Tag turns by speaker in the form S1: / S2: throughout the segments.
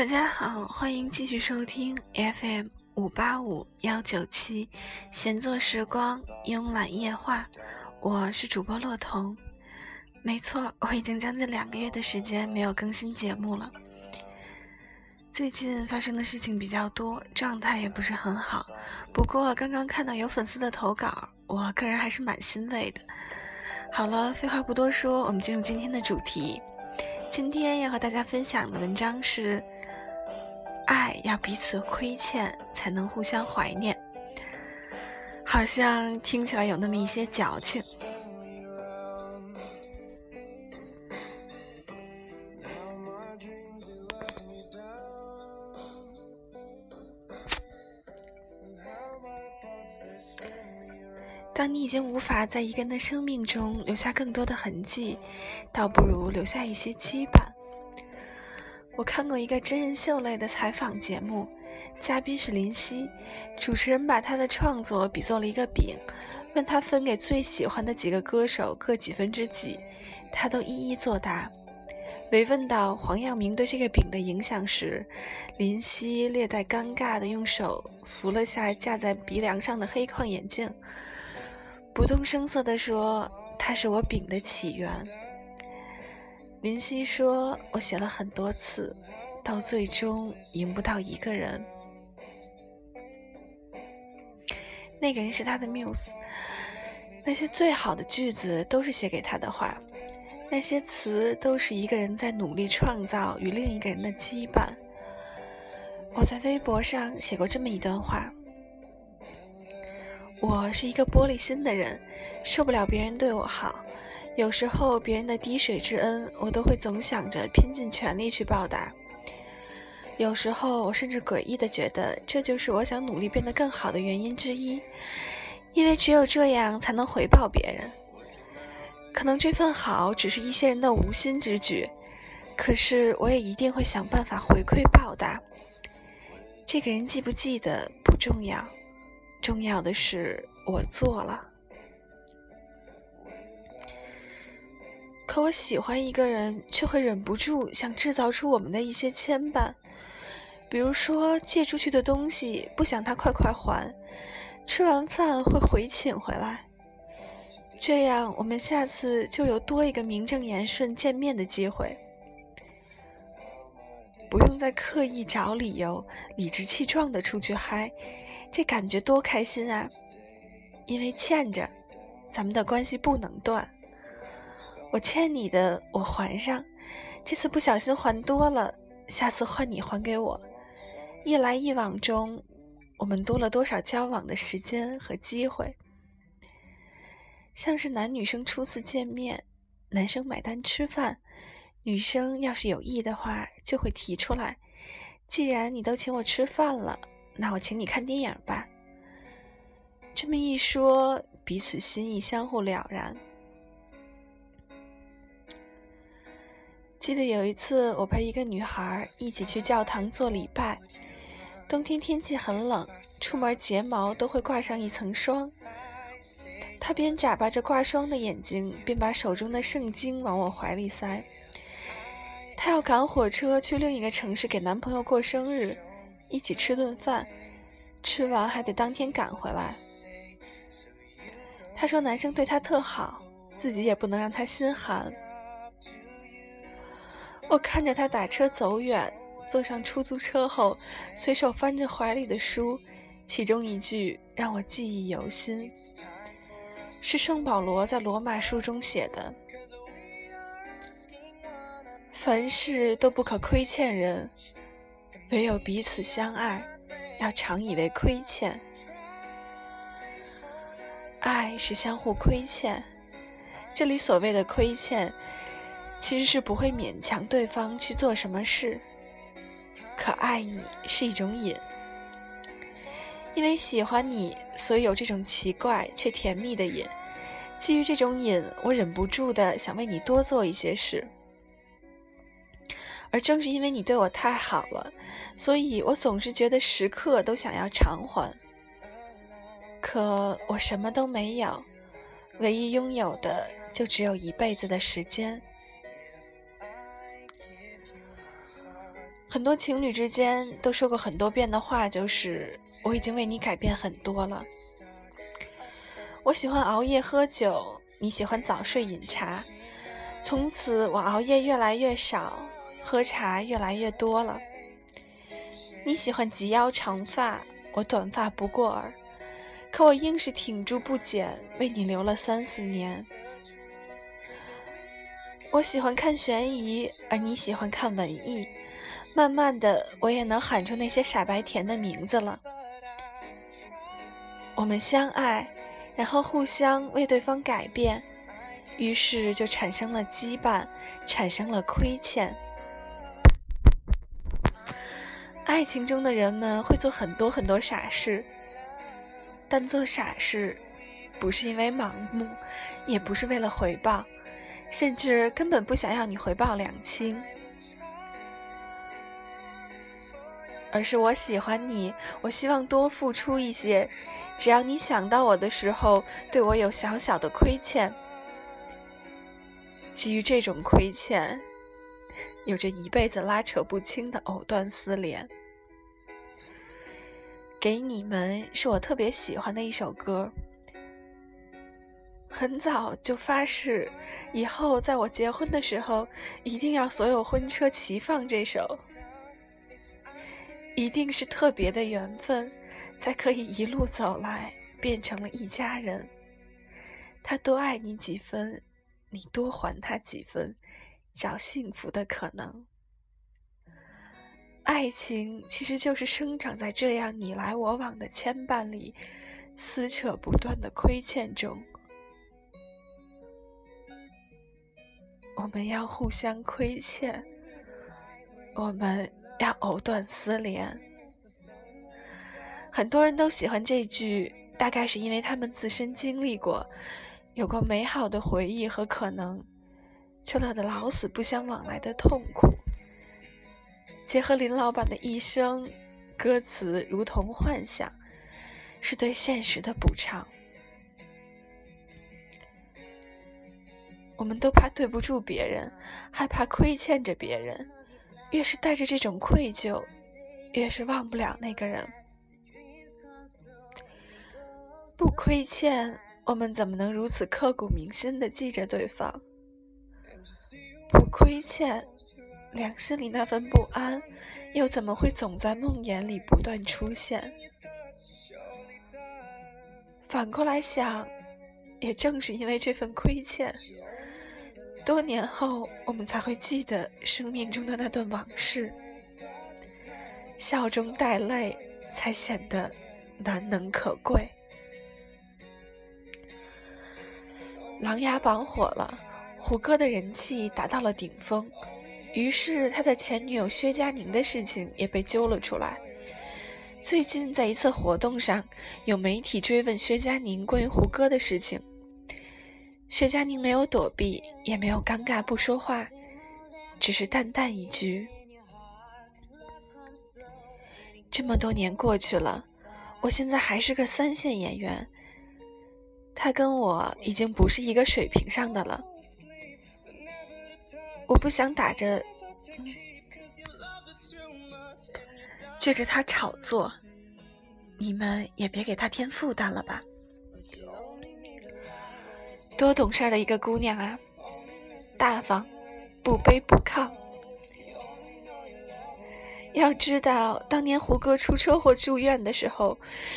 S1: 大家好，欢迎继续收听 FM 五八五幺九七闲坐时光慵懒夜话，我是主播洛彤。没错，我已经将近两个月的时间没有更新节目了。最近发生的事情比较多，状态也不是很好。不过刚刚看到有粉丝的投稿，我个人还是蛮欣慰的。好了，废话不多说，我们进入今天的主题。今天要和大家分享的文章是。爱要彼此亏欠，才能互相怀念。好像听起来有那么一些矫情。当你已经无法在一个人的生命中留下更多的痕迹，倒不如留下一些羁绊。我看过一个真人秀类的采访节目，嘉宾是林夕，主持人把他的创作比作了一个饼，问他分给最喜欢的几个歌手各几分之几，他都一一作答。被问到黄耀明对这个饼的影响时，林夕略带尴尬地用手扶了下架在鼻梁上的黑框眼镜，不动声色地说：“他是我饼的起源。”林夕说：“我写了很多次，到最终赢不到一个人。那个人是他的 muse，那些最好的句子都是写给他的话，那些词都是一个人在努力创造与另一个人的羁绊。”我在微博上写过这么一段话：“我是一个玻璃心的人，受不了别人对我好。”有时候别人的滴水之恩，我都会总想着拼尽全力去报答。有时候我甚至诡异的觉得，这就是我想努力变得更好的原因之一，因为只有这样才能回报别人。可能这份好只是一些人的无心之举，可是我也一定会想办法回馈报答。这个人记不记得不重要，重要的是我做了。可我喜欢一个人，却会忍不住想制造出我们的一些牵绊，比如说借出去的东西不想他快快还，吃完饭会回请回来，这样我们下次就有多一个名正言顺见面的机会，不用再刻意找理由，理直气壮的出去嗨，这感觉多开心啊！因为欠着，咱们的关系不能断。我欠你的，我还上。这次不小心还多了，下次换你还给我。一来一往中，我们多了多少交往的时间和机会？像是男女生初次见面，男生买单吃饭，女生要是有意的话，就会提出来：既然你都请我吃饭了，那我请你看电影吧。这么一说，彼此心意相互了然。记得有一次，我陪一个女孩一起去教堂做礼拜。冬天天气很冷，出门睫毛都会挂上一层霜。她边眨巴着挂霜的眼睛，边把手中的圣经往我怀里塞。她要赶火车去另一个城市给男朋友过生日，一起吃顿饭，吃完还得当天赶回来。她说男生对她特好，自己也不能让他心寒。我看着他打车走远，坐上出租车后，随手翻着怀里的书，其中一句让我记忆犹新，是圣保罗在罗马书中写的：“凡事都不可亏欠人，唯有彼此相爱，要常以为亏欠。爱是相互亏欠，这里所谓的亏欠。”其实是不会勉强对方去做什么事，可爱你是一种瘾，因为喜欢你，所以有这种奇怪却甜蜜的瘾。基于这种瘾，我忍不住的想为你多做一些事，而正是因为你对我太好了，所以我总是觉得时刻都想要偿还。可我什么都没有，唯一拥有的就只有一辈子的时间。很多情侣之间都说过很多遍的话，就是我已经为你改变很多了。我喜欢熬夜喝酒，你喜欢早睡饮茶。从此我熬夜越来越少，喝茶越来越多了。你喜欢及腰长发，我短发不过耳，可我硬是挺住不剪，为你留了三四年。我喜欢看悬疑，而你喜欢看文艺。慢慢的，我也能喊出那些傻白甜的名字了。我们相爱，然后互相为对方改变，于是就产生了羁绊，产生了亏欠。爱情中的人们会做很多很多傻事，但做傻事不是因为盲目，也不是为了回报，甚至根本不想要你回报两清。而是我喜欢你，我希望多付出一些。只要你想到我的时候，对我有小小的亏欠，基于这种亏欠，有着一辈子拉扯不清的藕断丝连。给你们是我特别喜欢的一首歌，很早就发誓，以后在我结婚的时候，一定要所有婚车齐放这首。一定是特别的缘分，才可以一路走来变成了一家人。他多爱你几分，你多还他几分，找幸福的可能。爱情其实就是生长在这样你来我往的牵绊里，撕扯不断的亏欠中。我们要互相亏欠，我们。要藕断丝连，很多人都喜欢这句，大概是因为他们自身经历过，有过美好的回忆和可能，却乐得老死不相往来的痛苦。结合林老板的一生，歌词如同幻想，是对现实的补偿。我们都怕对不住别人，害怕亏欠着别人。越是带着这种愧疚，越是忘不了那个人。不亏欠，我们怎么能如此刻骨铭心的记着对方？不亏欠，良心里那份不安，又怎么会总在梦魇里不断出现？反过来想，也正是因为这份亏欠。多年后，我们才会记得生命中的那段往事，笑中带泪，才显得难能可贵。《琅琊榜》火了，胡歌的人气达到了顶峰，于是他的前女友薛佳凝的事情也被揪了出来。最近在一次活动上，有媒体追问薛佳凝关于胡歌的事情。薛佳凝没有躲避，也没有尴尬不说话，只是淡淡一句：“这么多年过去了，我现在还是个三线演员。他跟我已经不是一个水平上的了。我不想打着借着他炒作，你们也别给他添负担了吧。”多懂事的一个姑娘啊，大方，不卑不亢。要知道，当年胡歌出车祸住院的时候，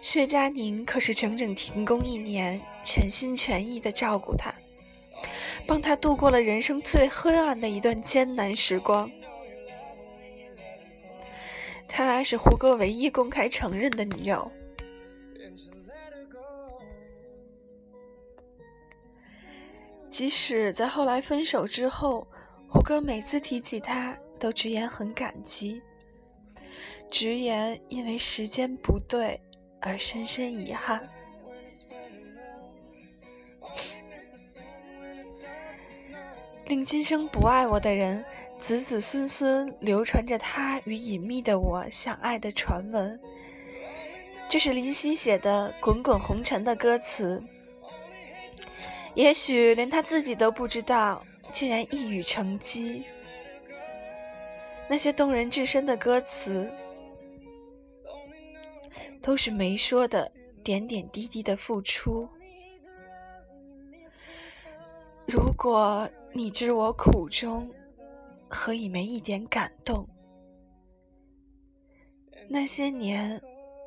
S1: 薛佳凝可是整整停工一年，全心全意的照顾他，帮他度过了人生最黑暗的一段艰难时光。她是胡歌唯一公开承认的女友。即使在后来分手之后，胡歌每次提起他，都直言很感激，直言因为时间不对而深深遗憾。令今生不爱我的人，子子孙孙流传着他与隐秘的我相爱的传闻。这是林夕写的《滚滚红尘》的歌词。也许连他自己都不知道，竟然一语成机。那
S2: 那些动人至深的歌词，都是没说的点点滴滴的付出。如果你知我苦衷，何以没一点感动？那些年，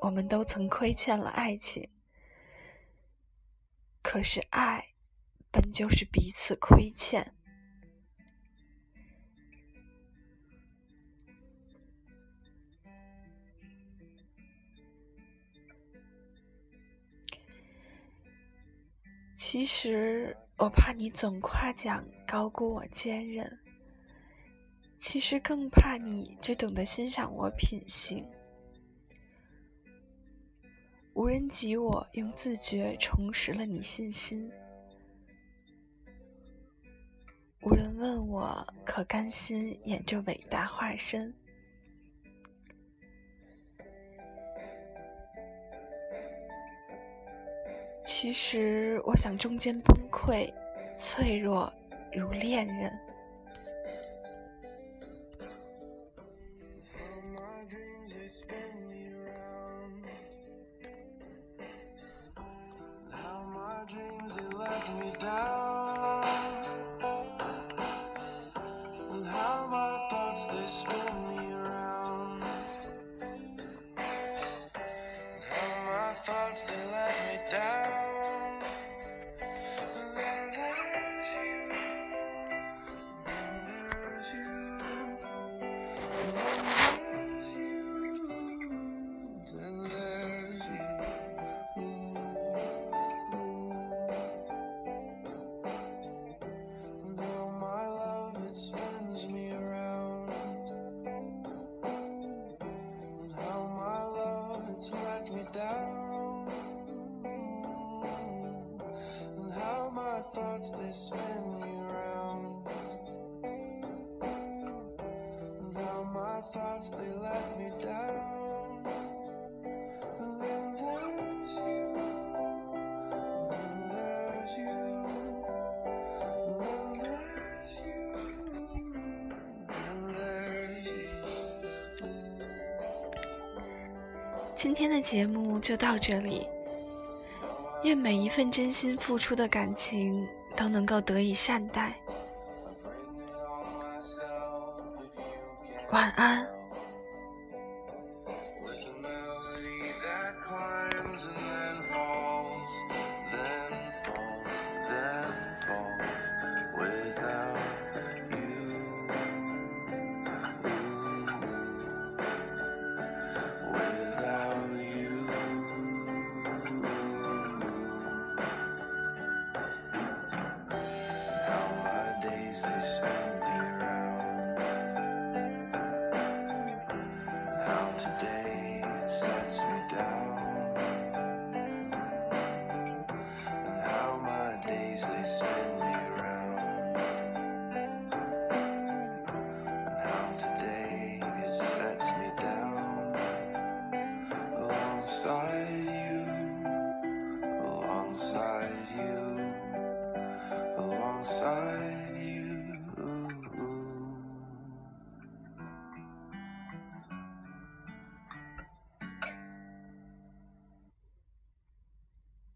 S2: 我们都曾亏欠了爱情，可是爱本就是彼此亏欠。其实，我怕你总夸奖高估我坚韧，其实更怕你只懂得欣赏我品行。无人及我用自觉重拾了你信心，无人问我可甘心演这伟大化身。其实我想中间崩溃，脆弱如恋人。今天的节目就到这里，愿每一份真心付出的感情都能够得以善待。晚安。